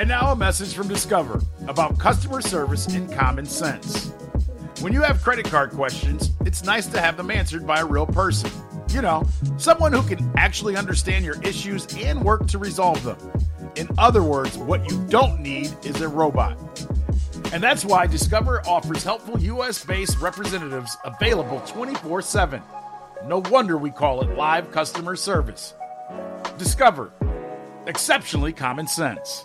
And now a message from Discover about customer service and common sense. When you have credit card questions, it's nice to have them answered by a real person. You know, someone who can actually understand your issues and work to resolve them. In other words, what you don't need is a robot. And that's why Discover offers helpful US based representatives available 24 7. No wonder we call it live customer service. Discover, exceptionally common sense.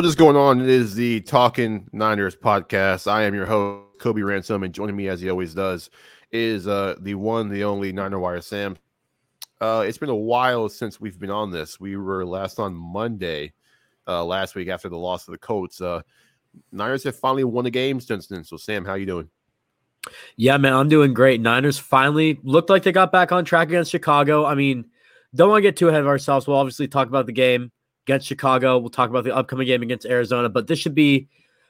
What is going on? It is the Talking Niners podcast. I am your host, Kobe Ransom, and joining me as he always does is uh, the one, the only Niner Wire Sam. Uh, it's been a while since we've been on this. We were last on Monday uh, last week after the loss of the Colts. Uh, Niners have finally won a game since then. So, Sam, how are you doing? Yeah, man, I'm doing great. Niners finally looked like they got back on track against Chicago. I mean, don't want to get too ahead of ourselves. We'll obviously talk about the game against Chicago. We'll talk about the upcoming game against Arizona, but this should be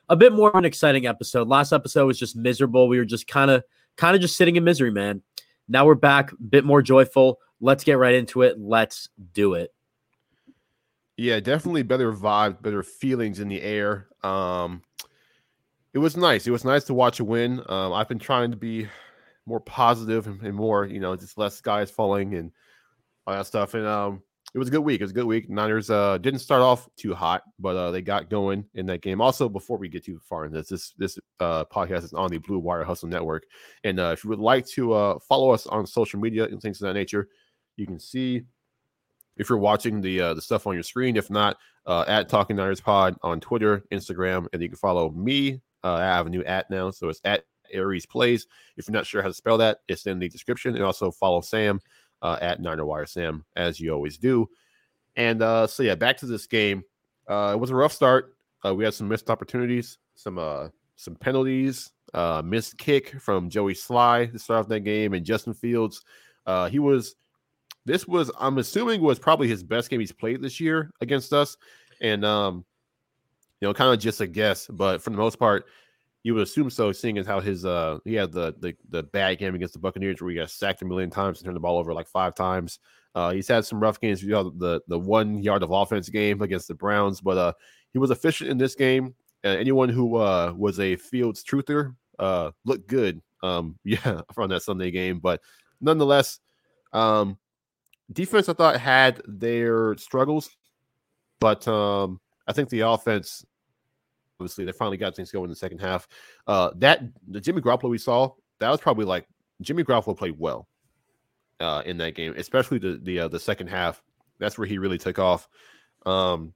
a bit more of an exciting episode. Last episode was just miserable. We were just kind of kind of just sitting in misery, man. Now we're back, a bit more joyful. Let's get right into it. Let's do it. Yeah, definitely better vibe, better feelings in the air. Um, it was nice. It was nice to watch a win. Um, I've been trying to be more positive and, and more, you know, just less guys falling and all that stuff. And um, it was a good week. It was a good week. Niners uh, didn't start off too hot, but uh, they got going in that game. Also, before we get too far in this, this this uh, podcast is on the Blue Wire Hustle Network. And uh, if you would like to uh, follow us on social media and things of that nature, you can see if you're watching the uh, the stuff on your screen. If not, at Talking Niners Pod on Twitter, Instagram, and you can follow me. I have a new at now, so it's at Ariez Plays. If you're not sure how to spell that, it's in the description. And also follow Sam uh, at Niner Wire Sam as you always do. And uh, so yeah, back to this game. Uh, it was a rough start. Uh, we had some missed opportunities, some uh, some penalties, uh, missed kick from Joey Slye to start off that game, and Justin Fields. Uh, he was this was I'm assuming was probably his best game he's played this year against us, and um, you know, kind of just a guess, but for the most part, you would assume so, seeing as how his uh he had the the the bad game against the Buccaneers where he got sacked a million times and turned the ball over like five times. Uh, he's had some rough games. You know, the the one yard of offense game against the Browns, but uh, he was efficient in this game. And anyone who uh was a Fields truther uh looked good. Um, yeah, from that Sunday game, but nonetheless, um, defense I thought had their struggles, but um, I think the offense obviously they finally got things going in the second half. Uh, that the Jimmy Garoppolo we saw that was probably like Jimmy Garoppolo played well uh, in that game, especially the the uh, the second half. That's where he really took off. Um,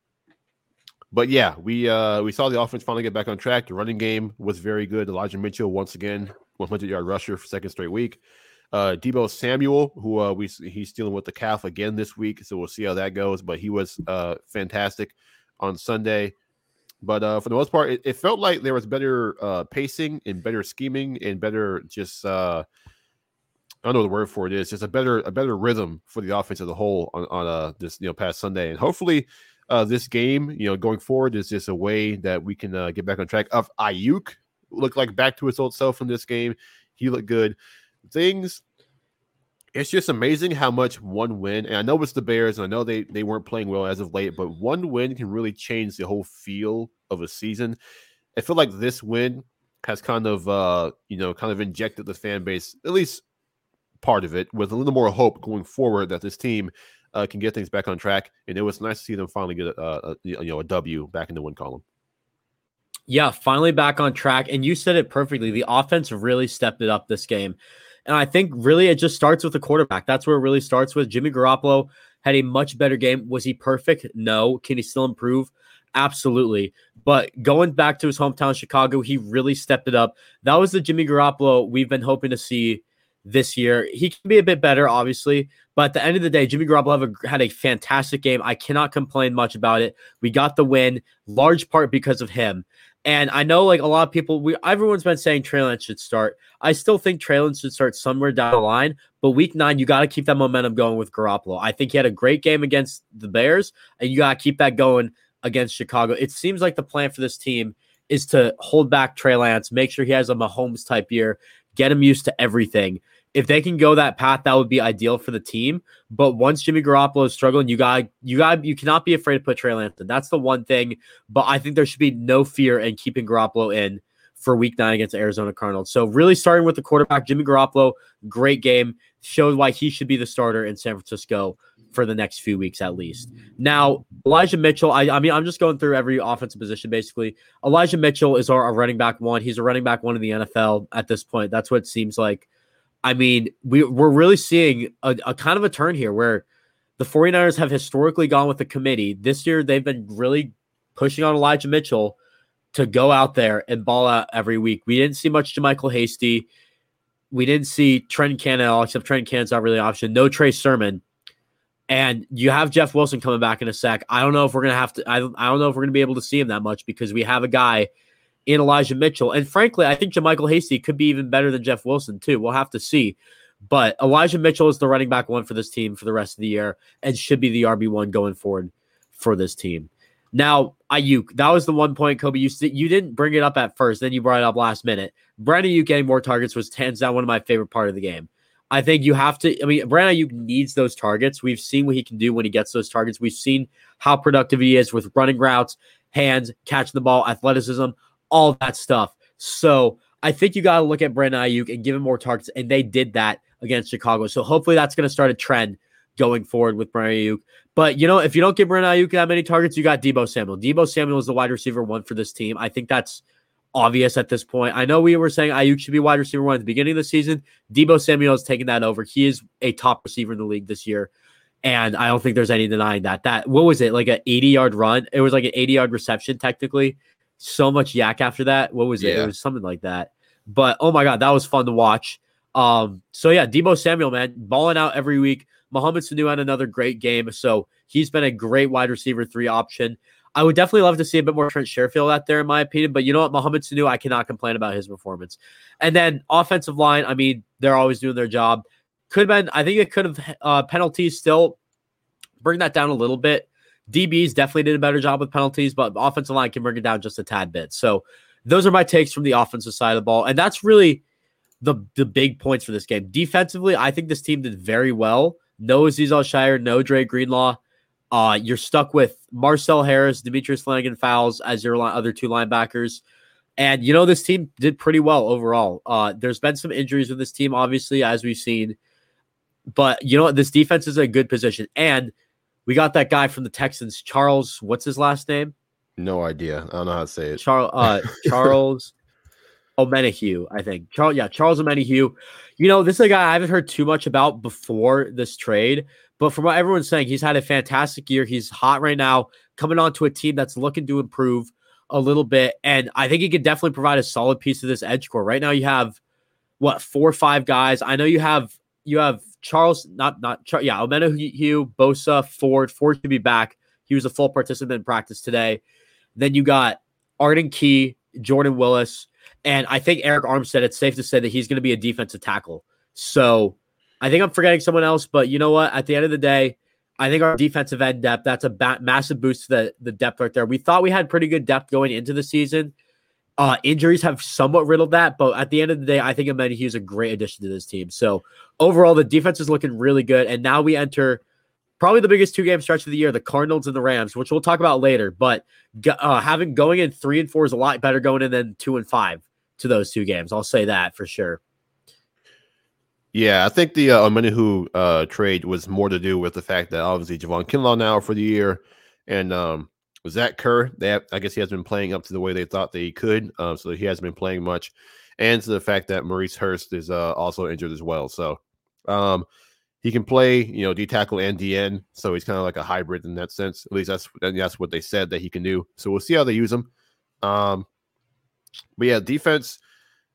but yeah, we uh, we saw the offense finally get back on track. The running game was very good. Elijah Mitchell once again 100 yard rusher for second straight week. Uh, Deebo Samuel, who uh, we he's dealing with the calf again this week, so we'll see how that goes. But he was uh, fantastic on Sunday. But uh, for the most part, it, it felt like there was better uh, pacing and better scheming and better just uh, I don't know the word for it is, just a better a better rhythm for the offense as a whole on, on uh, this you know past Sunday. And hopefully, uh, this game you know going forward is just a way that we can uh, get back on track. Of Aiyuk looked like back to his old self in this game. He looked good. Things it's just amazing how much one win, and I know it's the Bears, and I know they they weren't playing well as of late, but one win can really change the whole feel of a season. I feel like this win has kind of uh you know kind of injected the fan base, at least part of it, with a little more hope going forward that this team uh, can get things back on track. And it was nice to see them finally get a, a you know a W back in the win column. Yeah, finally back on track. And you said it perfectly. The offense really stepped it up this game. And I think really it just starts with the quarterback. That's where it really starts with. Jimmy Garoppolo had a much better game. Was he perfect? No. Can he still improve? Absolutely. But going back to his hometown, Chicago, he really stepped it up. That was the Jimmy Garoppolo we've been hoping to see this year. He can be a bit better, obviously, but at the end of the day, Jimmy Garoppolo had a fantastic game. I cannot complain much about it. We got the win, large part because of him. And I know like a lot of people, we everyone's been saying Trey Lance should start. I still think Trey Lance should start somewhere down the line. But week nine, you got to keep that momentum going with Garoppolo. I think he had a great game against the Bears, and you got to keep that going against Chicago. It seems like the plan for this team is to hold back Trey Lance, make sure he has a Mahomes type year, get him used to everything. If they can go that path, that would be ideal for the team. But once Jimmy Garoppolo is struggling, you got you got you cannot be afraid to put Trey Lance in. That's the one thing. But I think there should be no fear in keeping Garoppolo in for week nine against Arizona Cardinals. So really starting with the quarterback, Jimmy Garoppolo, great game showed why he should be the starter in San Francisco for the next few weeks at least. Now, Elijah Mitchell, I, I mean, I'm just going through every offensive position basically. Elijah Mitchell is our, our running back one. He's a running back one in the NFL at this point. That's what it seems like. I mean, we, we're really seeing a, a kind of a turn here where the 49ers have historically gone with the committee. This year, they've been really pushing on Elijah Mitchell to go out there and ball out every week. We didn't see much to Michael Hasty. We didn't see Trent Cannon, except Trent Cannon's not really an option. No Trey Sermon. And you have Jeff Wilson coming back in a sec. I don't know if we're gonna have to. I I don't know if we're gonna be able to see him that much because we have a guy in Elijah Mitchell, and frankly, I think JaMycal Hasty could be even better than Jeff Wilson too. We'll have to see. But Elijah Mitchell is the running back one for this team for the rest of the year, and should be the RB one going forward for this team. Now, Aiyuk, that was the one point, Kobe. You you didn't bring it up at first, then you brought it up last minute. Brandon Aiyuk getting more targets was hands down one of my favorite part of the game. I think you have to. I mean, Brandon Aiyuk needs those targets. We've seen what he can do when he gets those targets. We've seen how productive he is with running routes, hands, catching the ball, athleticism, all that stuff. So I think you got to look at Brandon Aiyuk and give him more targets, and they did that against Chicago. So hopefully that's going to start a trend going forward with Brandon Aiyuk. But you know, if you don't give Brandon Aiyuk that many targets, you got Deebo Samuel. Deebo Samuel is the wide receiver one for this team. I think that's obvious at this point. I know we were saying Aiyuk should be wide receiver one at the beginning of the season. Deebo Samuel is taking that over. He is a top receiver in the league this year. And I don't think there's any denying that. That what was it? Like an 80 yard run? It was like an 80 yard reception, technically. So much yak after that. What was it? Yeah. It was something like that. But oh my god, that was fun to watch. Um, so yeah, Deebo Samuel, man, balling out every week. Mohamed Sanu had another great game. So he's been a great wide receiver three option. I would definitely love to see a bit more Trent Sherfield out there, in my opinion. But you know what? Mohamed Sanu, I cannot complain about his performance. And then offensive line, I mean, they're always doing their job. Could have been, I think it could have uh, penalties still bring that down a little bit. DBs definitely did a better job with penalties, but offensive line can bring it down just a tad bit. So those are my takes from the offensive side of the ball. And that's really the, the big points for this game. Defensively, I think this team did very well. No Azeez Al-Shaair, no Dre Greenlaw. Uh, you're stuck with Marcel Harris, Demetrius Flannigan-Fowles as your other two linebackers. And you know, this team did pretty well overall. Uh, there's been some injuries with this team, obviously, as we've seen. But you know what? This defense is a good position. And we got that guy from the Texans, Charles. What's his last name? No idea. I don't know how to say it. Charles uh, Charles Omenihu, I think. Charles, yeah, Charles Omenihu. You know, this is a guy I haven't heard too much about before this trade, but from what everyone's saying, he's had a fantastic year. He's hot right now, coming onto a team that's looking to improve a little bit. And I think he could definitely provide a solid piece of this edge core. Right now, you have what four or five guys. I know you have you have Charles, not not Char- yeah, Omenihu, Bosa, Ford. Ford should be back. He was a full participant in practice today. Then you got Arden Key, Jordan Willis, and I think Arik Armstead. It's safe to say that he's going to be a defensive tackle. So I think I'm forgetting someone else, but you know what? At the end of the day, I think our defensive end depth, that's a ba- massive boost to the, the depth right there. We thought we had pretty good depth going into the season. Uh, injuries have somewhat riddled that, but at the end of the day, I think Omenihu is a great addition to this team. So overall, the defense is looking really good. And now we enter probably the biggest two game stretch of the year, the Cardinals and the Rams, which we'll talk about later. But uh, having going in three and four is a lot better going in than two and five to those two games. I'll say that for sure. Yeah, I think the uh, Omenihu uh, trade was more to do with the fact that obviously Javon Kinlaw now for the year, and um, Zach Kerr. That I guess he has been playing up to the way they thought they could, um, so he hasn't been playing much, and to the fact that Maurice Hurst is uh, also injured as well. So um, he can play, you know, D tackle and DN, so he's kind of like a hybrid in that sense. At least that's that's what they said that he can do. So we'll see how they use him. Um, but yeah, defense,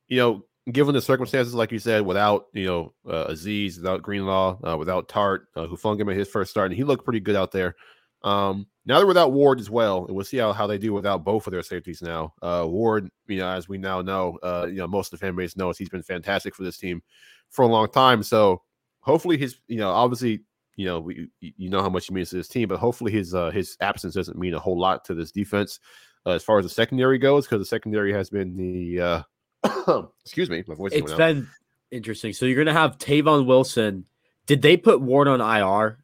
you know, given the circumstances, like you said, without you know uh, Azeez, without Greenlaw, uh, without Tartt, uh, who flung him at his first start, and he looked pretty good out there. Um, now they're without Ward as well, and we'll see how, how they do without both of their safeties now. Uh, Ward, you know, as we now know, uh, you know, most of the fan base knows he's been fantastic for this team for a long time. So hopefully his, you know, obviously, you know, we, you know how much he means to this team, but hopefully his uh, his absence doesn't mean a whole lot to this defense uh, as far as the secondary goes, because the secondary has been the uh, excuse me, my voice. It's been interesting. So you're gonna have Tavon Wilson. Did they put Ward on IR?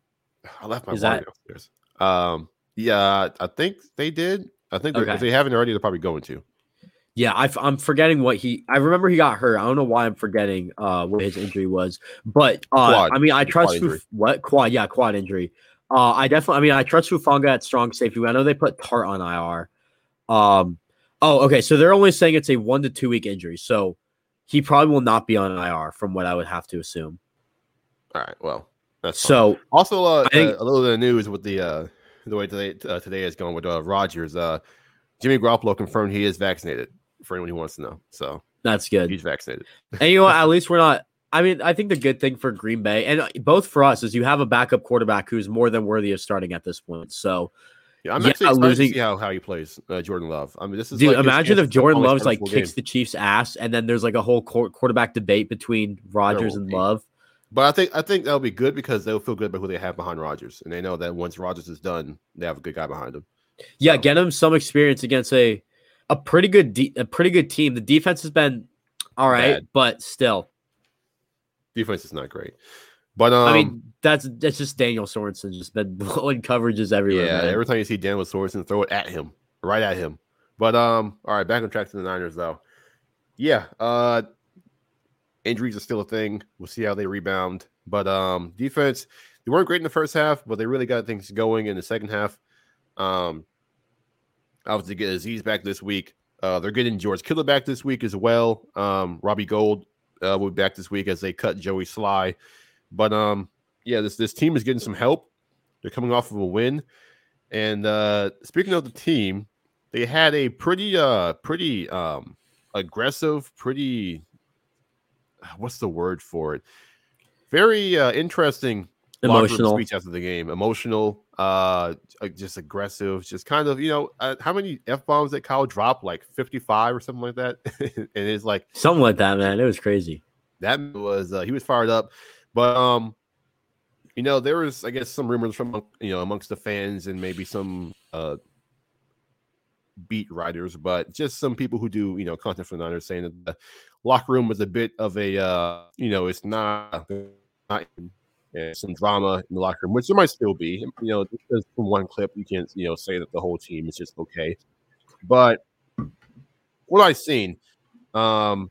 I left my Is that- downstairs. Um, yeah, I think they did. I think they- Okay. if they haven't already, they're probably going to. Yeah, I, am forgetting what he. I remember he got hurt. I don't know why I'm forgetting uh, what his injury was, but uh, Quad. I mean, I trust injury. Fuf- what quad. Yeah, quad injury. Uh, I definitely. I mean, I trust Hufanga at strong safety. I know they put Tartt on IR. Um. Oh, okay. So they're only saying it's a one to two week injury. So he probably will not be on IR, from what I would have to assume. All right. Well, that's fine. So Also, uh, think- uh, a little bit of news with the uh, the way today uh, today is going with uh, Rodgers. Uh, Jimmy Garoppolo confirmed he is vaccinated. For anyone who wants to know, so that's good. he's vaccinated. and you know? At least we're not. I mean, I think the good thing for Green Bay and uh, both for us is you have a backup quarterback who's more than worthy of starting at this point. So, Yeah, I'm Yeah, actually losing- how, how he plays, uh, Jordan Love. I mean, this is dude, like imagine if Jordan Love's like full kicks the Chiefs' ass, and then there's like a whole quar- quarterback debate between Rodgers will and. Love. But I think I think that'll be good because they'll feel good about who they have behind Rodgers, and they know that once Rodgers is done, they have a good guy behind him. Yeah, get him some experience against a a pretty good de- a pretty good team. The defense has been all right, Bad. but still, Defense is not great, but um, I mean that's that's just Daniel Sorensen just been blowing coverages everywhere. yeah, man. every time you see Daniel Sorensen, throw it at him, right at him. But um, all right, back on track to the Niners though. Yeah, uh, injuries are still a thing. We'll see how they rebound. But um, defense, they weren't great in the first half, but they really got things going in the second half. Um, obviously get Azeez back this week. Uh, they're getting George Kittle back this week as well. Um, Robbie Gould uh, will be back this week as they cut Joey Slye. But um, yeah, this this team is getting some help. They're coming off of a win. And uh, speaking of the team, they had a pretty uh pretty um aggressive, pretty what's the word for it? Very uh, interesting emotional. speech after the game. Emotional, uh, uh, just aggressive, just kind of you know uh, how many f bombs that Kyle dropped? Like fifty five or something like that. and it's like Something like that, man. It was crazy. that was uh, he was fired up, but um, you know there was I guess some rumors from you know amongst the fans and maybe some uh beat writers, but just some people who do you know content for the Niners saying that the locker room was a bit of a uh you know it's not not some drama in the locker room, which there might still be. You know, just from one clip, you can't you know say that the whole team is just okay, but what I've seen, um,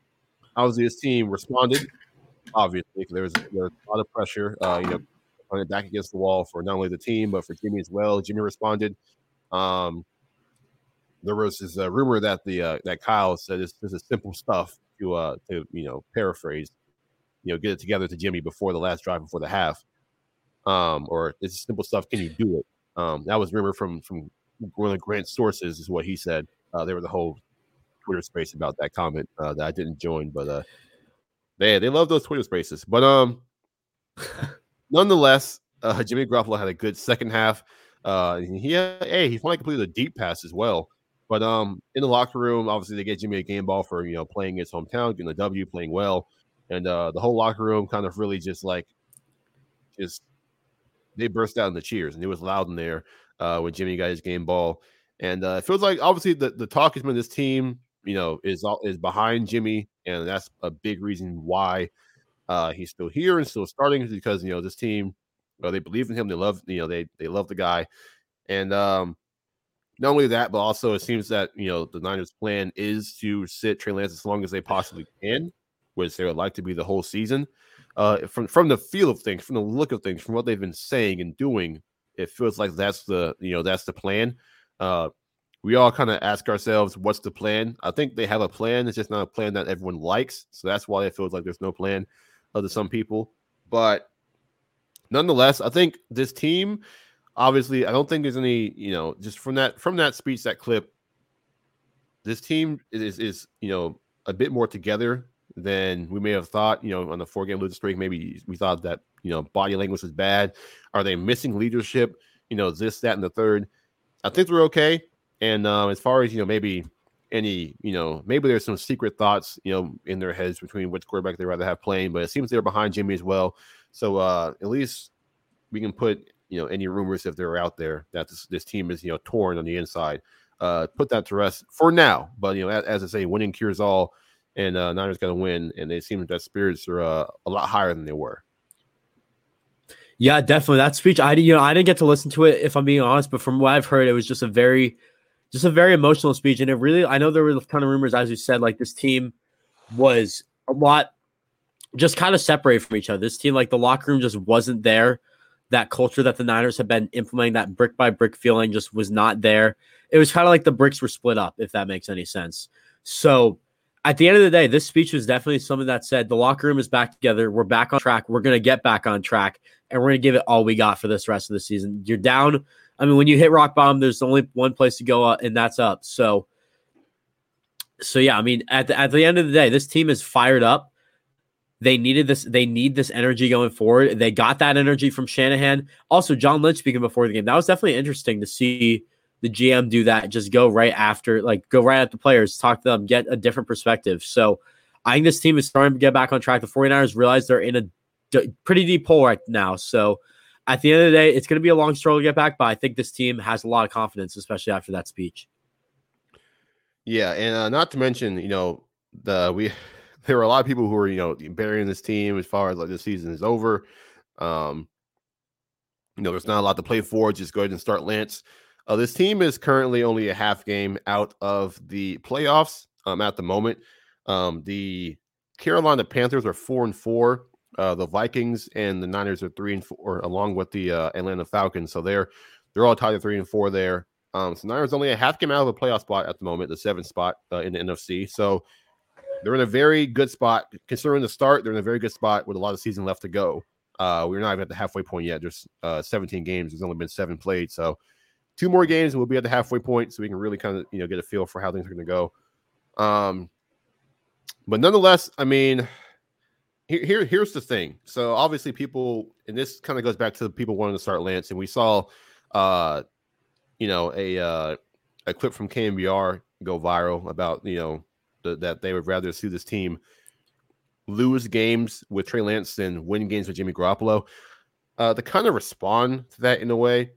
obviously this team responded. Obviously, there was there was a lot of pressure. Uh, you know, on it back against the wall for not only the team but for Jimmy as well. Jimmy responded. Um, there was this uh, rumor that the uh, that Kyle said this, this is simple stuff to uh to you know paraphrase, you know, get it together to Jimmy before the last drive before the half. Um, or this is simple stuff. Can you do it? Um, that was rumor from from one of Grant's sources is what he said. Uh, there was a whole Twitter space about that comment uh, that I didn't join, but uh, they they love those Twitter spaces. But um, nonetheless, uh, Jimmy Garoppolo had a good second half. Uh, he hey, he finally completed a deep pass as well. But um, in the locker room, obviously they get Jimmy a game ball for you know playing his hometown, getting a W, playing well, and uh, the whole locker room kind of really just like just they burst out in the cheers, and it was loud in there uh, when Jimmy got his game ball. And uh, it feels like obviously the, the talk has been this team, you know, is is behind Jimmy, and that's a big reason why uh, he's still here and still starting because you know this team, well, they believe in him, they love you know they they love the guy, and um, not only that, but also it seems that you know the Niners' plan is to sit Trey Lance as long as they possibly can, which they would like to be the whole season. Uh, from from the feel of things, from the look of things, from what they've been saying and doing, it feels like that's the you know that's the plan. Uh, we all kind of ask ourselves, what's the plan? I think they have a plan. It's just not a plan that everyone likes, so that's why it feels like there's no plan to some people. But nonetheless, I think this team, obviously, I don't think there's any, you know, just from that from that speech, that clip, this team is is you know a bit more together than we may have thought. You know, on the four game losing streak, maybe we thought that you know body language was bad. Are they missing leadership? You know, this, that, and the third. I think they're okay. And um, as far as you know, maybe any you know maybe there's some secret thoughts you know in their heads between which quarterback they'd rather have playing, but it seems they're behind Jimmy as well. So uh, at least we can put you know any rumors if they're out there that this, this team is you know torn on the inside. Uh, put that to rest for now. But you know, as, as I say, winning cures all, and uh, Niners going to win, and it seems that spirits are uh, a lot higher than they were. Yeah, definitely. That speech, I you know, I didn't get to listen to it if I'm being honest, but from what I've heard, it was just a very, just a very emotional speech, and it really, I know there were a ton of rumors, as you said, like this team was a lot, just kind of separated from each other. This team, like the locker room, just wasn't there. That culture that the Niners have been implementing, that brick by brick feeling, just was not there. It was kind of like the bricks were split up, if that makes any sense. So at the end of the day, this speech was definitely something that said the locker room is back together. We're back on track. We're going to get back on track and we're going to give it all we got for this rest of the season. You're down. I mean, when you hit rock bottom, there's only one place to go, up, and that's up. So, so yeah, I mean, at the, at the end of the day, this team is fired up. They needed this. They need this energy going forward. They got that energy from Shanahan. Also, John Lynch speaking before the game. That was definitely interesting to see the GM do that. Just go right after, like, go right at the players, talk to them, get a different perspective. So, I think this team is starting to get back on track. The 49ers realize they're in a pretty deep hole right now. So at the end of the day, it's going to be a long struggle to get back, but I think this team has a lot of confidence, especially after that speech. Yeah, and uh, not to mention, you know, the we there were a lot of people who were you know burying this team as far as like the season is over. Um, you know, there's not a lot to play for. Just go ahead and start Lance. Uh, this team is currently only a half game out of the playoffs um, at the moment. Um, the Carolina Panthers are four and four. Uh, the Vikings and the Niners are three and four, along with the uh, Atlanta Falcons. So they're they're all tied at three and four there. Um, so Niners only a half game out of the playoff spot at the moment, the seventh spot uh, in the NFC. So they're in a very good spot considering the start. They're in a very good spot with a lot of season left to go. Uh, we're not even at the halfway point yet. There's uh, 17 games. There's only been seven played. So two more games and we'll be at the halfway point, so we can really kind of you know get a feel for how things are going to go. Um, but nonetheless, I mean, here, here here's the thing. So obviously, people, and this kind of goes back to people wanting to start Lance, and we saw, uh, you know, a uh, a clip from KNBR go viral about you know that they would rather see this team lose games with Trey Lance than win games with Jimmy Garoppolo. Uh, to kind of respond to that in a way,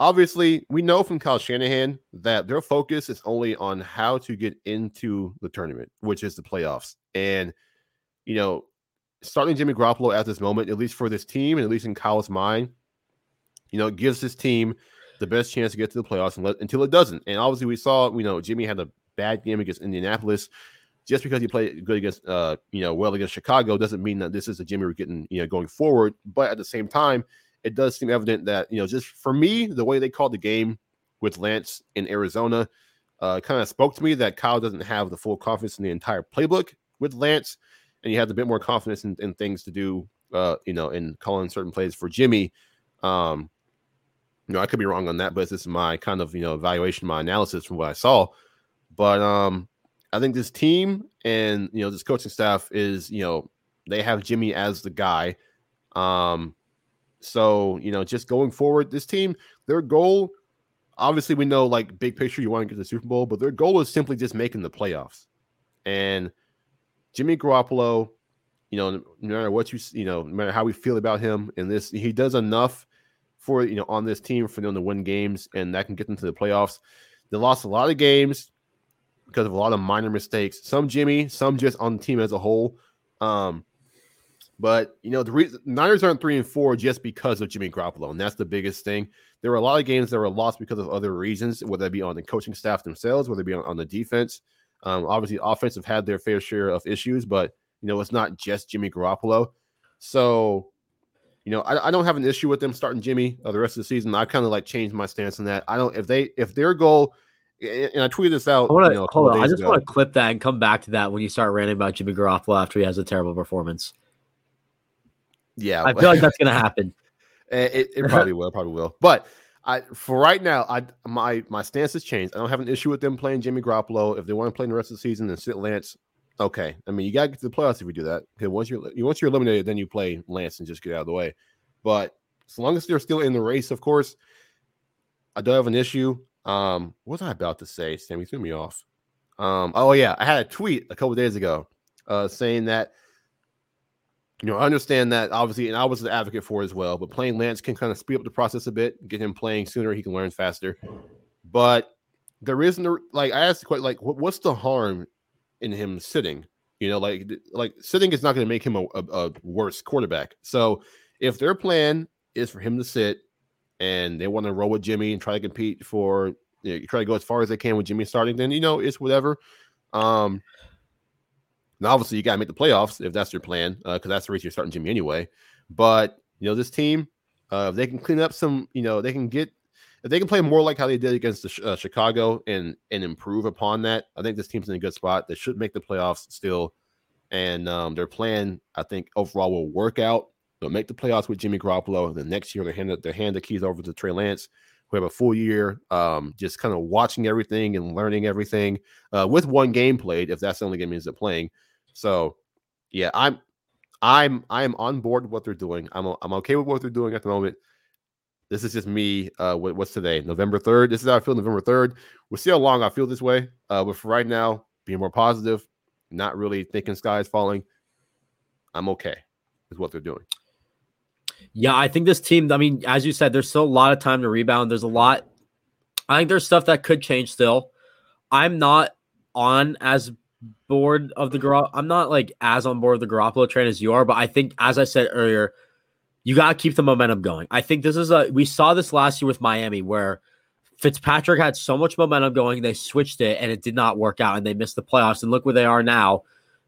obviously, we know from Kyle Shanahan that their focus is only on how to get into the tournament, which is the playoffs. And, you know, starting Jimmy Garoppolo at this moment, at least for this team, and at least in Kyle's mind, you know, gives this team the best chance to get to the playoffs until it doesn't. And obviously, we saw, you know, Jimmy had a bad game against Indianapolis. Just because he played good against, uh, you know, well against Chicago doesn't mean that this is a Jimmy we're getting, you know, going forward. But at the same time, it does seem evident that, you know, just for me, the way they called the game with Lance in Arizona uh, kind of spoke to me that Kyle doesn't have the full confidence in the entire playbook with Lance and you have a bit more confidence in, in things to do, uh, you know, in calling certain plays for Jimmy. Um, you know, I could be wrong on that, but this is my kind of you know evaluation, my analysis from what I saw. But um, I think this team and you know this coaching staff is you know they have Jimmy as the guy. Um, so you know, just going forward, this team, their goal, obviously, we know like big picture, you want to get the Super Bowl, but their goal is simply just making the playoffs. And Jimmy Garoppolo, you know, no matter what you you know, no matter how we feel about him in this, he does enough for you know on this team for them to win games, and that can get them to the playoffs. They lost a lot of games because of a lot of minor mistakes. Some Jimmy, some just on the team as a whole. Um, but you know, the Niners aren't three and four just because of Jimmy Garoppolo, and that's the biggest thing. There were a lot of games that were lost because of other reasons, whether it be on the coaching staff themselves, whether it be on, on the defense. Um, obviously, offensive had their fair share of issues, but you know it's not just Jimmy Garoppolo. So, you know, I, I don't have an issue with them starting Jimmy uh, the rest of the season. I kind of like changed my stance on that. I don't if they if their goal and I tweeted this out. I wanna, you know, hold on. I just ago. want to clip that and come back to that when you start ranting about Jimmy Garoppolo after he has a terrible performance. Yeah, I feel like that's going to happen. Eh, it, it probably will, probably will. But I for right now, I my my stance has changed. I don't have an issue with them playing Jimmy Garoppolo. If they want to play in the rest of the season and sit Lance, okay. I mean, you got to get to the playoffs if you do that. Because once you're once you're eliminated, then you play Lance and just get out of the way. But as long as they're still in the race, of course, I don't have an issue. Um, what was I about to say? Sammy threw me off. Um, oh yeah, I had a tweet a couple days ago, uh, saying that you know I understand that obviously, and I was an advocate for as well. But playing Lance can kind of speed up the process a bit, get him playing sooner. He can learn faster. But there isn't like I asked the question, like what, what's the harm in him sitting? You know, like like sitting is not going to make him a, a, a worse quarterback. So if their plan is for him to sit and they want to roll with Jimmy and try to compete for you know, try to go as far as they can with Jimmy starting, then you know it's whatever. Um, now obviously you got to make the playoffs if that's your plan, because uh, that's the reason you're starting Jimmy anyway. But you know this team, uh, they can clean up some, you know, they can get if they can play more like how they did against the, uh, Chicago and and improve upon that. I think this team's in a good spot. They should make the playoffs still, and um, their plan I think overall will work out. They'll make the playoffs with Jimmy Garoppolo. The next year they hand they hand the keys over to Trey Lance who have a full year, um, just kind of watching everything and learning everything uh, with one game played, if that's the only game he's playing. So, yeah, I'm, I'm, I'm on board with what they're doing. I'm, I'm okay with what they're doing at the moment. This is just me. Uh, what's today? November third. This is how I feel. November third. We'll see how long I feel this way. Uh, but for right now, being more positive, not really thinking sky is falling. I'm okay with what they're doing. Yeah, I think this team, I mean, as you said, there's still a lot of time to rebound. There's a lot. I think there's stuff that could change still. I'm not on as board of the Gar- I'm not like as on board of the Garoppolo train as you are, but I think as I said earlier, you got to keep the momentum going. I think this is a we saw this last year with Miami where Fitzpatrick had so much momentum going, they switched it and it did not work out and they missed the playoffs. And look where they are now.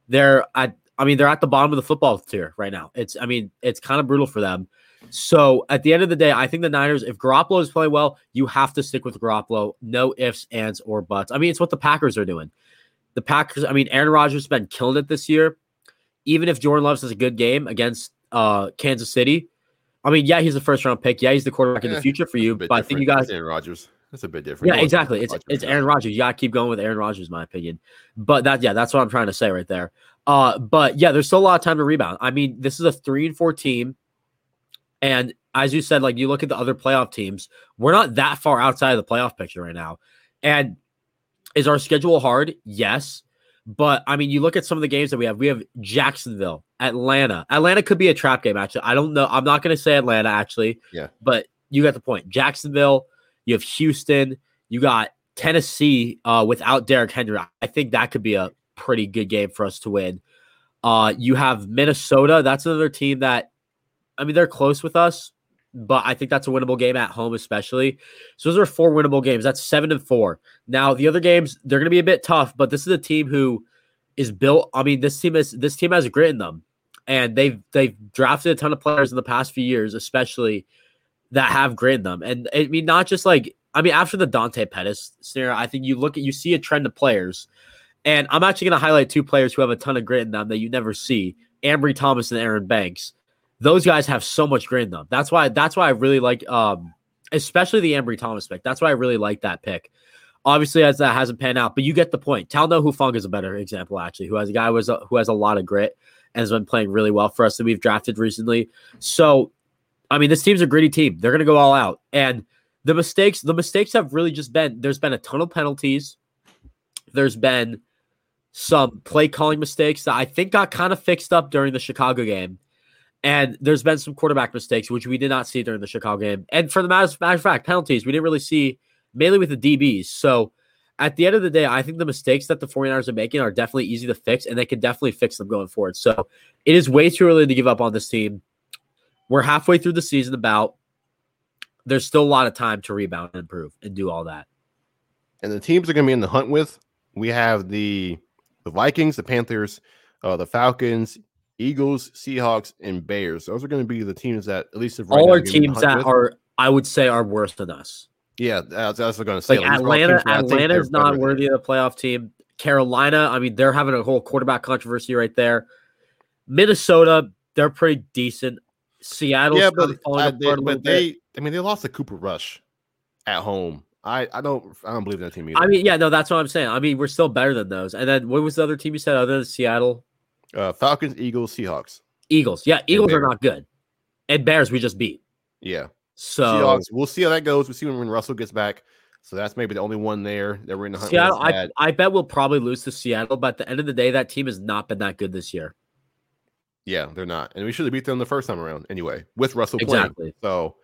They're at I mean, they're at the bottom of the football tier right now. It's, I mean, it's kind of brutal for them. So at the end of the day, I think the Niners, if Garoppolo is playing well, you have to stick with Garoppolo. No ifs, ands, or buts. I mean, it's what the Packers are doing. The Packers, I mean, Aaron Rodgers has been killing it this year. Even if Jordan Loves has a good game against uh, Kansas City, I mean, yeah, he's a first round pick. Yeah, he's the quarterback in the future for you. But I think you guys, Aaron Rodgers. That's a bit different. Yeah, exactly. It's it's Aaron Rodgers. You gotta keep going with Aaron Rodgers, in my opinion. But that yeah, that's what I'm trying to say right there. Uh, but yeah, there's still a lot of time to rebound. I mean, this is a three and four team, and as you said, like you look at the other playoff teams, we're not that far outside of the playoff picture right now. And is our schedule hard? Yes. But I mean, you look at some of the games that we have. We have Jacksonville, Atlanta. Atlanta could be a trap game, actually. I don't know. I'm not going to say Atlanta, actually. Yeah. But you got the point. Jacksonville, you have Houston. You got Tennessee uh, without Derrick Henry. I think that could be a pretty good game for us to win. Uh, you have Minnesota. That's another team that, I mean, they're close with us, but I think that's a winnable game at home, especially. So those are four winnable games. That's seven and four. Now the other games they're going to be a bit tough, but this is a team who is built. I mean, this team is this team has grit in them, and they've they've drafted a ton of players in the past few years, especially that have grit in them. And I mean, not just like I mean, after the Dante Pettis scenario, I think you look at you see a trend of players. And I'm actually going to highlight two players who have a ton of grit in them that you never see: Ambry Thomas and Aaron Banks. Those guys have so much grit in them. That's why. That's why I really like, um, especially the Ambry Thomas pick. That's why I really like that pick. Obviously, as that hasn't panned out, but you get the point. Talanoa Hufanga is a better example, actually, who has a guy who has a, who has a lot of grit and has been playing really well for us that we've drafted recently. So I mean, this team's a gritty team. They're going to go all out. And the mistakes, the mistakes have really just been there's been a ton of penalties. There's been some play calling mistakes that I think got kind of fixed up during the Chicago game. And there's been some quarterback mistakes, which we did not see during the Chicago game. And for the matter, matter of fact, penalties, we didn't really see mainly with the DBs. So at the end of the day, I think the mistakes that the 49ers are making are definitely easy to fix, and they can definitely fix them going forward. So it is way too early to give up on this team. We're halfway through the season about. There's still a lot of time to rebound and improve and do all that. And the teams are going to be in the hunt with. We have the the Vikings, the Panthers, uh, the Falcons, Eagles, Seahawks, and Bears. Those are going to be the teams that at least right all our teams that with. are, I would say, are worse than us. Yeah, that's, that's what I'm going to say. Like Atlanta, Atlanta is not worthy of a playoff team. Carolina, I mean, they're having a whole quarterback controversy right there. Minnesota, they're pretty decent. Seattle, yeah, but, uh, they, but they, I mean, they lost to Cooper Rush at home. I, I don't I don't believe that team either. I mean, yeah, no, that's what I'm saying. I mean, we're still better than those. And then what was the other team you said other than Seattle? Uh, Falcons, Eagles, Seahawks. Eagles, yeah, Eagles are not good, and Bears we just beat. Yeah. So Seahawks, we'll see how that goes. We'll see when, Russell gets back. So that's maybe the only one there that we're in the hunt. Seattle, I. I bet we'll probably lose to Seattle, but at the end of the day, that team has not been that good this year. Yeah, they're not, and we should have beat them the first time around anyway with Russell playing. So,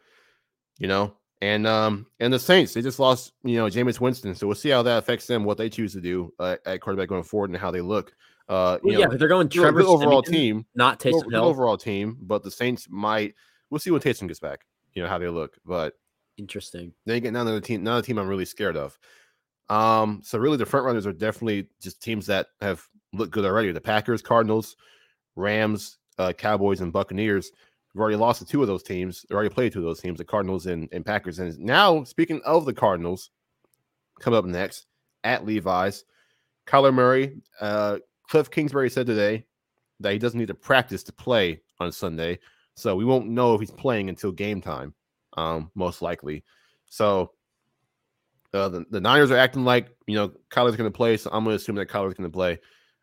you know, and um, and the Saints they just lost, you know, Jameis Winston. So we'll see how that affects them, what they choose to do uh, at quarterback going forward, and how they look. Uh, you Well, yeah, know, they're going Trevor good overall Siemian, team, not Taysom Hill. overall team, but the Saints might. We'll see when Taysom gets back. You know how they look, but Interesting. then again, none of the team, the team I'm really scared of. Um, so really, the front runners are definitely just teams that have looked good already. The Packers, Cardinals, Rams, uh, Cowboys, and Buccaneers. We've already lost to two of those teams. They already played two of those teams, the Cardinals and, and Packers. And now, speaking of the Cardinals, coming up next at Levi's, Kyler Murray, uh, Cliff Kingsbury said today that he doesn't need to practice to play on Sunday. So we won't know if he's playing until game time, um, most likely. So uh, the, the Niners are acting like, you know, Kyler's going to play. So I'm going to assume that Kyler's going to play.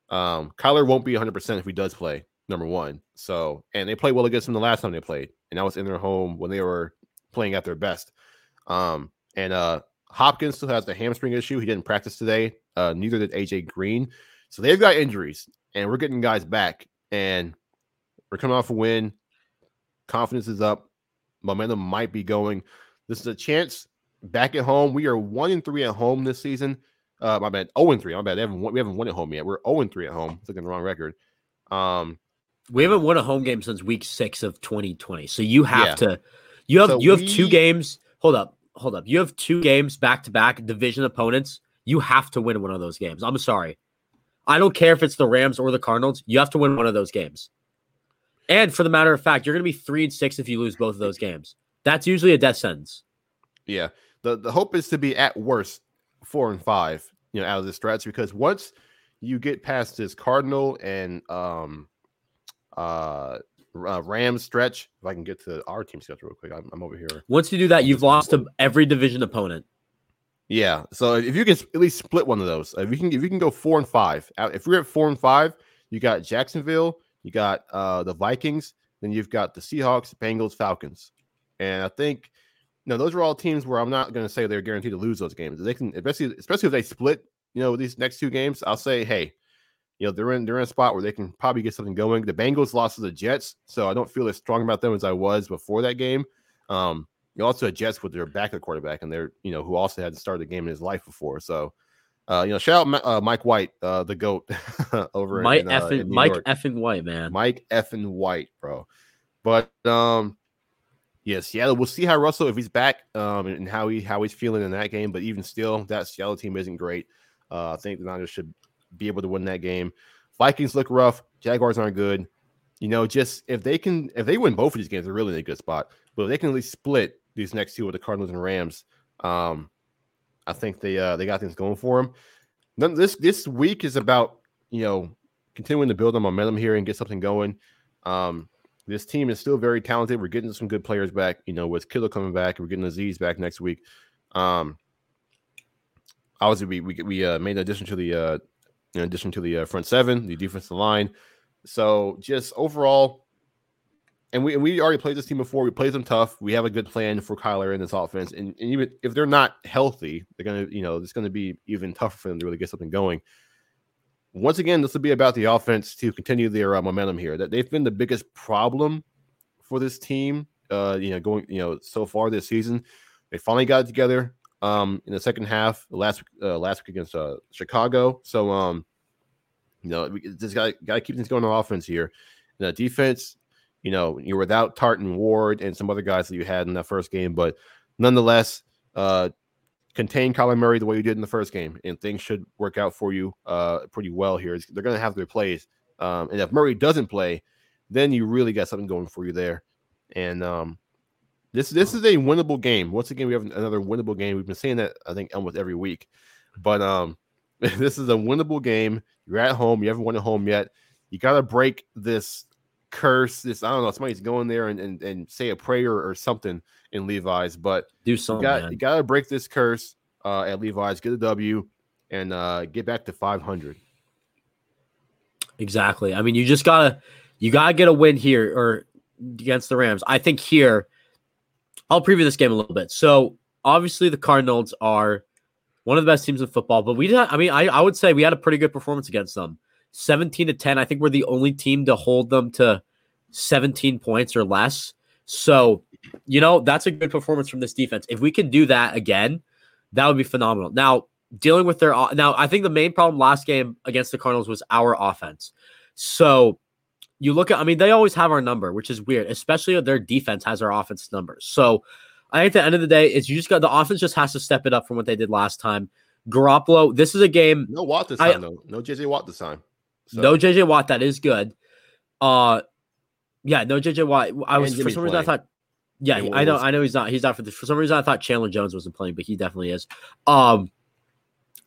Um, Kyler won't be 100% if he does play, number one. So, and they played well against them the last time they played. And that was in their home when they were playing at their best. Um, and uh, Hopkins still has the hamstring issue. He didn't practice today. Uh, neither did AJ Green. So they've got injuries, and we're getting guys back. And we're coming off a win. Confidence is up. Momentum might be going. This is a chance back at home. We are one and three at home this season. Uh, my bad, zero and three. My bad. Haven't we haven't won at home yet. We're zero and three at home. It's looking the wrong record. Um, We haven't won a home game since week six of 2020. So you have Yeah. to you have So you have two games. Hold up, hold up. You have two games back to back division opponents. You have to win one of those games. I'm sorry. I don't care if it's the Rams or the Cardinals. You have to win one of those games. And for the matter of fact, you're gonna be three and six if you lose both of those games. That's usually a death sentence. Yeah. The the hope is to be at worst four and five, you know, out of the stretch because once you get past this Cardinal and um uh uh, Rams stretch, if I can get to our team schedule real quick, I'm, I'm over here. Once you do that, you've lost to every division opponent. Yeah, so if you can at least split one of those, if you can, if you can go four and five, if we're at four and five, you got Jacksonville, you got uh the Vikings, then you've got the Seahawks, Bengals, Falcons, and I think you know those are all teams where I'm not going to say they're guaranteed to lose those games. They can, especially especially if they split, you know, these next two games. I'll say, hey, you know, they're in they're in a spot where they can probably get something going. The Bengals lost to the Jets, so I don't feel as strong about them as I was before that game. Um, you also had Jets with their backup quarterback, and they're you know who also had started a game in his life before. So, uh, you know, shout out uh, Mike White, uh, the goat over Mike in, uh, effing in Mike York. effing White, man. Mike effing White, bro. But um, yeah, Seattle. We'll see how Russell if he's back, um, and how he how he's feeling in that game. But even still, that Seattle team isn't great. Uh, I think the Niners should be able to win that game. Vikings look rough. Jaguars aren't good. You know, just if they can, if they win both of these games, they're really in a good spot. But if they can at least split these next two with the Cardinals and Rams, um, I think they uh, they got things going for them. None, this this week is about you know continuing to build on momentum here and get something going. Um, this team is still very talented. We're getting some good players back. You know, with Kittle coming back, we're getting Azeez back next week. Um, obviously, we we, we uh, made an addition to the uh, in addition to the uh, front seven, the defensive line. So just overall, and we and we already played this team before. We played them tough. We have a good plan for Kyler in this offense, and, and even if they're not healthy, they're gonna you know it's gonna be even tougher for them to really get something going. Once again, this will be about the offense to continue their uh, momentum here. That they've been the biggest problem for this team. Uh, you know, going you know so far this season, they finally got it together um in the second half last uh, last week against uh, Chicago. So um, you know, just got got to keep things going on offense here. The defense, you know, you're without Tartan Ward and some other guys that you had in that first game, but nonetheless, uh, contain Kyler Murray the way you did in the first game, and things should work out for you uh pretty well here. It's- they're going to have their plays, um, and if Murray doesn't play, then you really got something going for you there. And um, this this is a winnable game. Once again, we have another winnable game. We've been saying that I think almost every week, but um, this is a winnable game. You're at home. You haven't won at home yet. You got to break this curse. This I don't know. Somebody's going there and, and and say a prayer or something in Levi's, but Do something, you got to break this curse uh, at Levi's. Get a W and uh, get back to 500. Exactly. I mean, you just gotta you gotta get a win here or against the Rams. I think here, I'll preview this game a little bit. So obviously the Cardinals are one of the best teams in football, but we did. I mean, I, I would say we had a pretty good performance against them. 17 to 10. I think we're the only team to hold them to 17 points or less. So, you know, that's a good performance from this defense. If we can do that again, that would be phenomenal. Now, dealing with their now, I think the main problem last game against the Cardinals was our offense. So you look at, I mean, they always have our number, which is weird, especially their defense has our offense numbers. So I think at the end of the day, it's you just got the offense just has to step it up from what they did last time. Garoppolo, this is a game. No Watt this I- time, though. No JJ Watt this time. So- No JJ Watt, that is good. Uh yeah, no JJ Watt. I was for some reason I thought yeah, And I know I know he's not he's not for the for some reason I thought Chandler Jones wasn't playing, but he definitely is. Um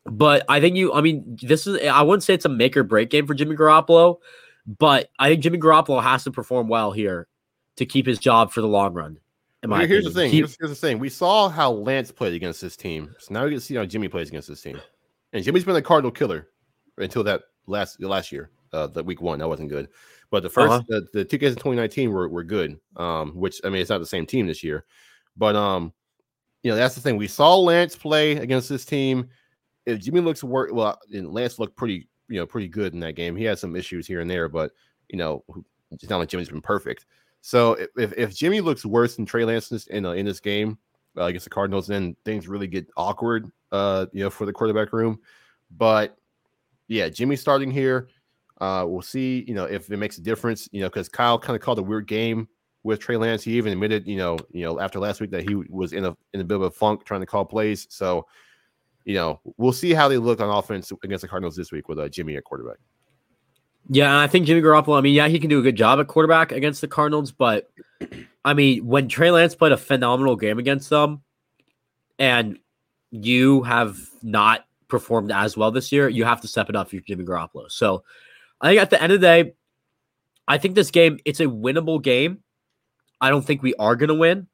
but I think you I mean this is I wouldn't say it's a make or break game for Jimmy Garoppolo, but I think Jimmy Garoppolo has to perform well here to keep his job for the long run. Here- here's the thing. He- here's, here's the thing. We saw how Lance played against this team. So now we get to see how Jimmy plays against this team. And Jimmy's been a Cardinal killer until that last last year. Uh, the week one that wasn't good, but the 1st Uh-huh. the, the two games in 2019 were were good. Um, which I mean it's not the same team this year, but um, you know that's the thing. We saw Lance play against this team. If Jimmy looks work well, and Lance looked pretty you know pretty good in that game. He had some issues here and there, but you know it's not like Jimmy's been perfect. So if, if, Jimmy looks worse than Trey Lance in this, in, uh, in this game uh, against the Cardinals, then things really get awkward, uh, you know, for the quarterback room. But yeah, Jimmy starting here. Uh, we'll see, you know, if it makes a difference, you know, because Kyle kind of called a weird game with Trey Lance. He even admitted, you know, you know, after last week that he was in a in a bit of a funk trying to call plays. So, you know, we'll see how they look on offense against the Cardinals this week with uh, Jimmy at quarterback. Yeah, I think Jimmy Garoppolo. I mean, yeah, he can do a good job at quarterback against the Cardinals, but I mean, when Trey Lance played a phenomenal game against them, and you have not performed as well this year, you have to step it up for Jimmy Garoppolo. So, I think at the end of the day, I think this game it's a winnable game. I don't think we are going to win,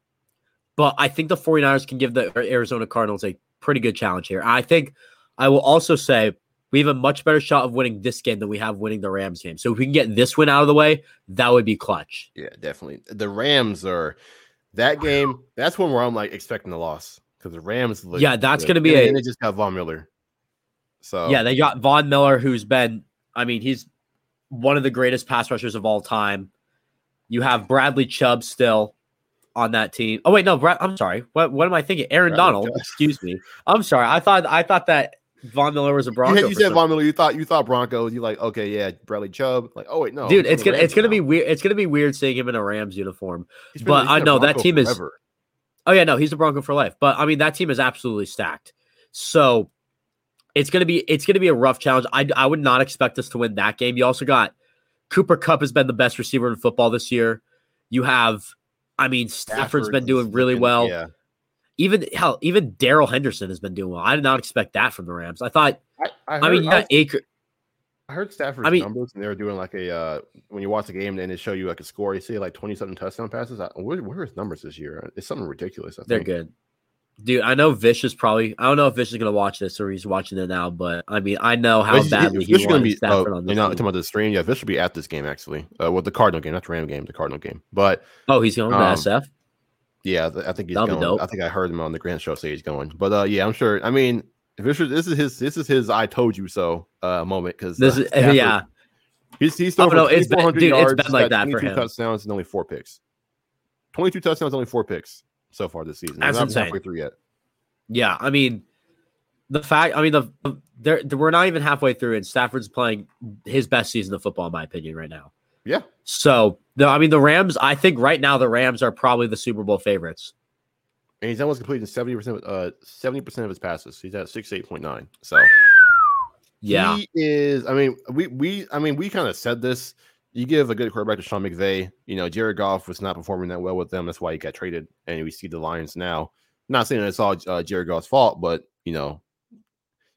but I think the 49ers can give the Arizona Cardinals a pretty good challenge here. I think I will also say we have a much better shot of winning this game than we have winning the Rams game. So if we can get this win out of the way, that would be clutch. Yeah, definitely. The Rams are that game. That's when where I'm like expecting the loss because the Rams. Look Yeah, that's gonna be and, a- and they just got Von Miller. So Yeah, they got Von Miller, who's been, I mean, he's one of the greatest pass rushers of all time. You have Bradley Chubb still on that team. Oh wait, no, Brad, I'm sorry. What what am I thinking? Aaron Donald. Chubb. Excuse me. I'm sorry. I thought I thought that Von Miller was a Bronco. had- you said Von Miller. You thought you thought Broncos. You like okay, yeah, Bradley Chubb. Like oh wait, no, Dude, it's gonna it's Rams gonna be weird. It's gonna be weird seeing him in a Rams uniform. Been- but I know that Bronco team is- Oh yeah, no, he's a Bronco for life. But I mean, that team is absolutely stacked. So it's gonna be it's gonna be a rough challenge. I I would not expect us to win that game. You also got Cooper Kupp has been the best receiver in football this year. You have, I mean, Stafford's been doing really looking- well. Yeah, Even hell, even Darrell Henderson has been doing well. I did not expect that from the Rams. I thought, I, I, heard, I mean, you I, got Acre. I heard Stafford's I mean- numbers, and they were doing like a uh, when you watch the game, and they show you like a score. You see like twenty something touchdown passes. I, where, where are his numbers this year? It's something ridiculous. I They're think. good. Dude, I know Vish is probably. I don't know if Vish is gonna watch this or he's watching it now, but I mean, I know how Vish- badly he Vish is gonna be. Stafford Oh, on you this. know, talking about the stream. Yeah, Vish should be at this game actually. Uh, well, the Cardinal game, not the Ram game, the Cardinal game. But oh, he's going to um, SF. yeah, I think he's That'll going. dope. I think I heard him on the Grand Show say he's going. But uh, yeah, I'm sure. I mean, Vish, this is his. This is his. I told you so uh, moment because This is yeah. He's he's Oh, thrown no, for it's been- 2,400 dude, it's yards. been like that for 22 him. touchdowns and only four picks. 22 touchdowns, only four picks so far this season. That's not halfway through yet. Yeah, I mean, the fact, I mean, the there we're not even halfway through, and Stafford's playing his best season of football, in my opinion, right now. Yeah. So, the I mean, the Rams. I think right now the Rams are probably the Super Bowl favorites. And he's almost completing 70%, uh, 70% of his passes. He's at 68.9. So Yeah, he is. I mean, we, we, I mean, we kind of said this. You give a good quarterback to Sean McVay. You know, Jared Goff was not performing that well with them. That's why he got traded. And we see the Lions now. Not saying it's all uh, Jared Goff's fault, but, you know,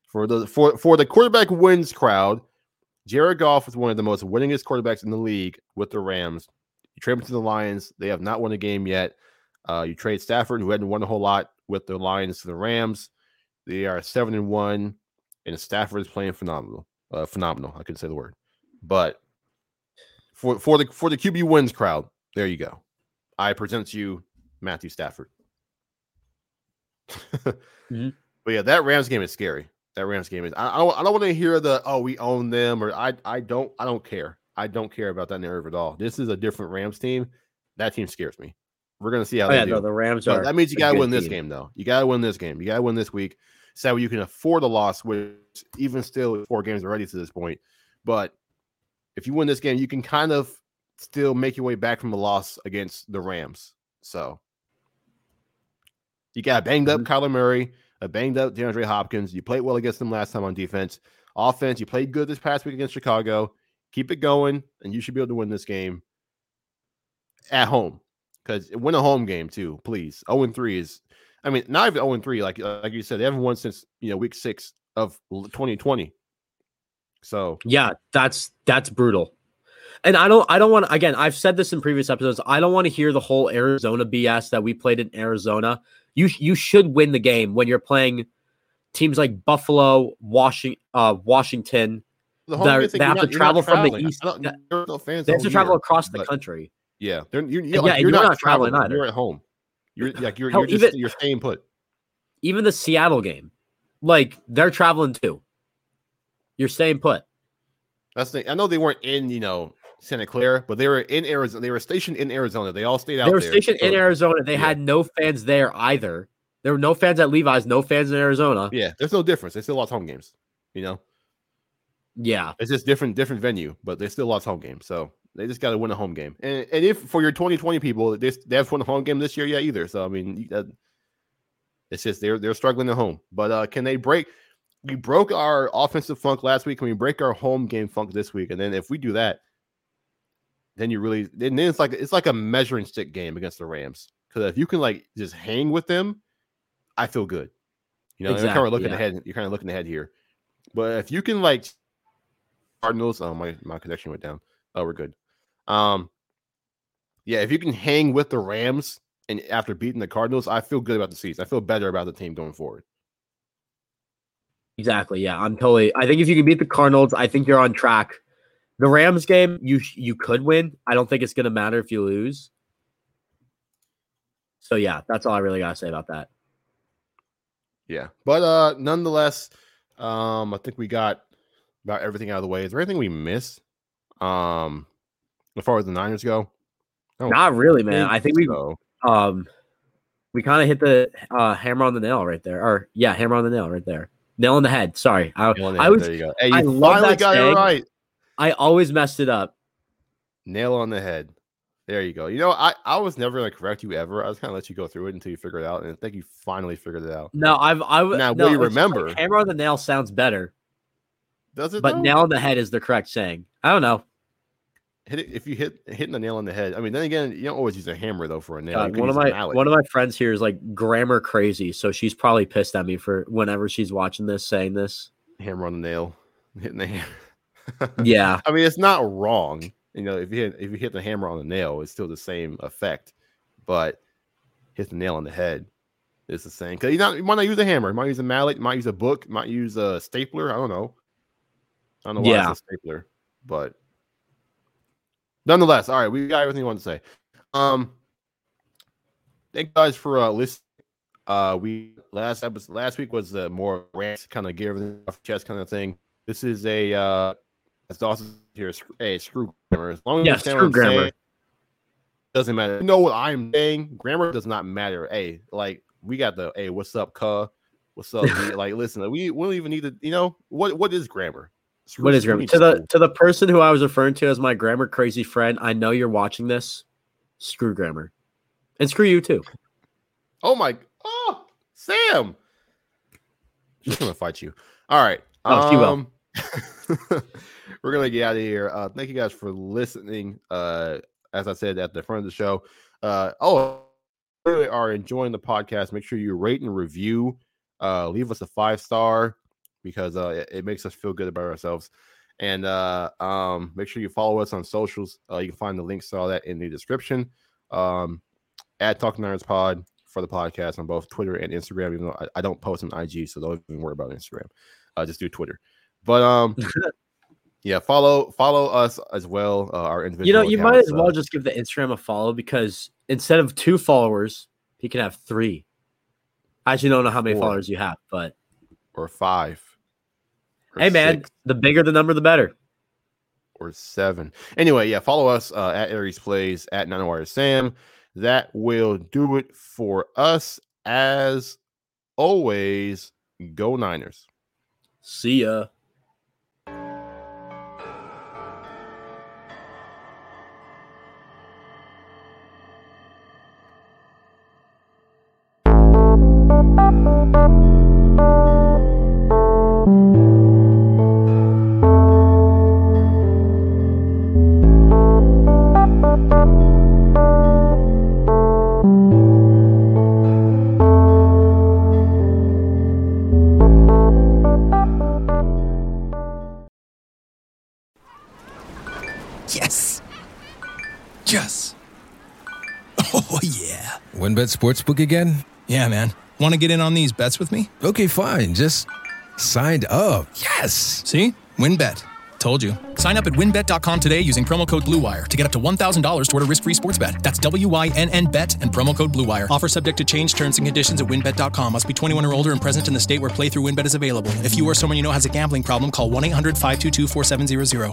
for the for for the quarterback wins crowd, Jared Goff was one of the most winningest quarterbacks in the league with the Rams. You trade him to the Lions. They have not won a game yet. Uh, you trade Stafford, who hadn't won a whole lot with the Lions to the Rams. They are seven and one, and Stafford is playing phenomenal. Uh, phenomenal. I couldn't say the word, but for for the for the QB wins crowd, there you go. I present to you Matthew Stafford. Mhm. But yeah, that Rams game is scary. That Rams game is. I, I don't. I don't want to hear the oh we own them or I. I don't. I don't care. I don't care about that narrative at all. This is a different Rams team. That team scares me. We're gonna see how Oh they yeah, do. no, the Rams So are. that means you gotta win this team. game though. You gotta win this game. You gotta win this week. So you can afford a loss, which even still four games already to this point. But if you win this game, you can kind of still make your way back from the loss against the Rams. So you got a banged up Mhm. Kyler Murray, a banged up DeAndre Hopkins. You played well against them last time on defense. Offense, you played good this past week against Chicago. Keep it going, and you should be able to win this game at home. Because win a home game too, please. 0 and 3 is I mean, not even 0 and 3, like like you said, they haven't won since you know week six of 2020. So Yeah, that's that's brutal. And I don't I don't want to again, I've said this in previous episodes. I don't want to hear the whole Arizona BS that we played in Arizona. You you should win the game when you're playing teams like Buffalo, Washington, uh, Washington. the They're- game thing, they have to not- you're travel from the east- don't- yeah. there are no fans They have to travel year, across the country. Yeah, they're, you're, Yeah, you're, like, and you're you're not, not traveling traveling. either. You're at home. You're like you're, Hell, you're just even- you're staying put. Even the Seattle game, like they're traveling too. You're staying put. That's the I know they weren't in you know Santa Clara, but they were in Arizona. They were stationed in Arizona. They all stayed out They were there. stationed in Arizona. They yeah. had no fans there either. There were no fans at Levi's, no fans in Arizona. Yeah, there's no difference. They still lost home games. You know, Yeah. it's just different different venue, but they still lost home games. So they just got to win a home game. And and if for your 2020 people, they they haven't won a home game this year yet either. So I mean, you- that, it's just they're they're struggling at home. But uh can they break? We broke our offensive funk last week. and we break our home game funk this week? And then if we do that, then you really then it's like it's like a measuring stick game against the Rams. Because if you can like just hang with them, I feel good. You know, you're kind of looking yeah. ahead. You're kind of looking ahead here. But if you can like Cardinals, oh my my connection went down. Oh, we're good. Um, yeah, if you can hang with the Rams and after beating the Cardinals, I feel good about the season. I feel better about the team going forward. Exactly. Yeah, I'm totally. I think if you can beat the Cardinals, I think you're on track. The Rams game, you you could win. I don't think it's gonna matter if you lose. So yeah, that's all I really gotta say about that. Yeah, but uh, nonetheless, um, I think we got about everything out of the way. Is there anything we missed? Um, as far as the Niners go, Oh, Not really, man. I think we so. um we kind of hit the uh hammer on the nail right there. Or yeah, hammer on the nail right there. Nail on the head. Sorry. I, I was there you go. Hey, I you love finally got it right. I always messed it up. Nail on the head. There you go. You know, I, I was never gonna correct you ever. I was kind of let you go through it until you figure it out, and I think you finally figured it out. No, I've I Now, no, will it's like remember? hammer on the nail sounds better, Does it? but though? nail on the head is the correct saying. I don't know. Hit it, if you hit hitting the nail on the head. I mean, then again, you don't always use a hammer though for a nail. God, one of my one of my friends here is like grammar crazy, so she's probably pissed at me for whenever she's watching this saying this. hammer on the nail, hitting the hammer. Yeah, I mean, it's not wrong. You know, if you hit, if you hit the hammer on the nail, it's still the same effect. But hit the nail on the head, it's the same. Because you not you might not use a hammer. You might use a mallet. You might use a book. You might use a stapler. I don't know. I don't know why Yeah. it's a stapler, but nonetheless, all right, we got everything you want to say. Um, thank you guys for uh listening. Uh, we last episode last week was uh, more rant, kind of get everything off chest kind of thing. This is a uh, as Dawson here, a screw grammar. As long as Yeah, screw I'm saying, grammar. doesn't matter. You know what I'm saying? Grammar does not matter. Hey, like we got the hey, what's up, cuh? What's up? Like, listen, we, we don't even need to. You know what? What is grammar? What is grammar? To the to the person who I was referring to as my grammar crazy friend, I know you're watching this. Screw grammar, and screw you too. Oh my! Oh, Sam, she's gonna fight you. All right. Oh, she will. um, we're gonna get out of here. Uh, thank you guys for listening. Uh, as I said at the front of the show. Uh, oh, really are enjoying the podcast. Make sure you rate and review. Uh, leave us a five star because uh, it, it makes us feel good about ourselves. And uh, um, make sure you follow us on socials. Uh, you can find the links to all that in the description. Um, at Talkin Niners Pod for the podcast on both Twitter and Instagram. Even though I, I don't post on IG, so don't even worry about Instagram. Uh, just do Twitter. But um, yeah, follow follow us as well. Uh, our individual. You know, you might as well uh, just give the Instagram a follow because instead of two followers, he can have three. I actually don't know how many Four. followers you have, but or five. Hey, man, six, the bigger the number, the better. or seven. Anyway, yeah, follow us uh, at Ariez Plays at Niner Wire Sam. That will do it for us. As always, go Niners. See ya. WynnBET Sportsbook again? Yeah, man. Want to get in on these bets with me? Okay, fine. Just signed up. Yes. See? WynnBET. Told you. Sign up at wynnbet.com today using promo code BlueWire to get up to $1,000 toward a risk free sports bet. That's W Y N N bet and promo code BlueWire. Offer subject to change terms and conditions at wynnbet.com. Must be 21 or older and present in the state where playthrough WynnBET is available. If you or someone you know has a gambling problem, call 1 800 522 4700.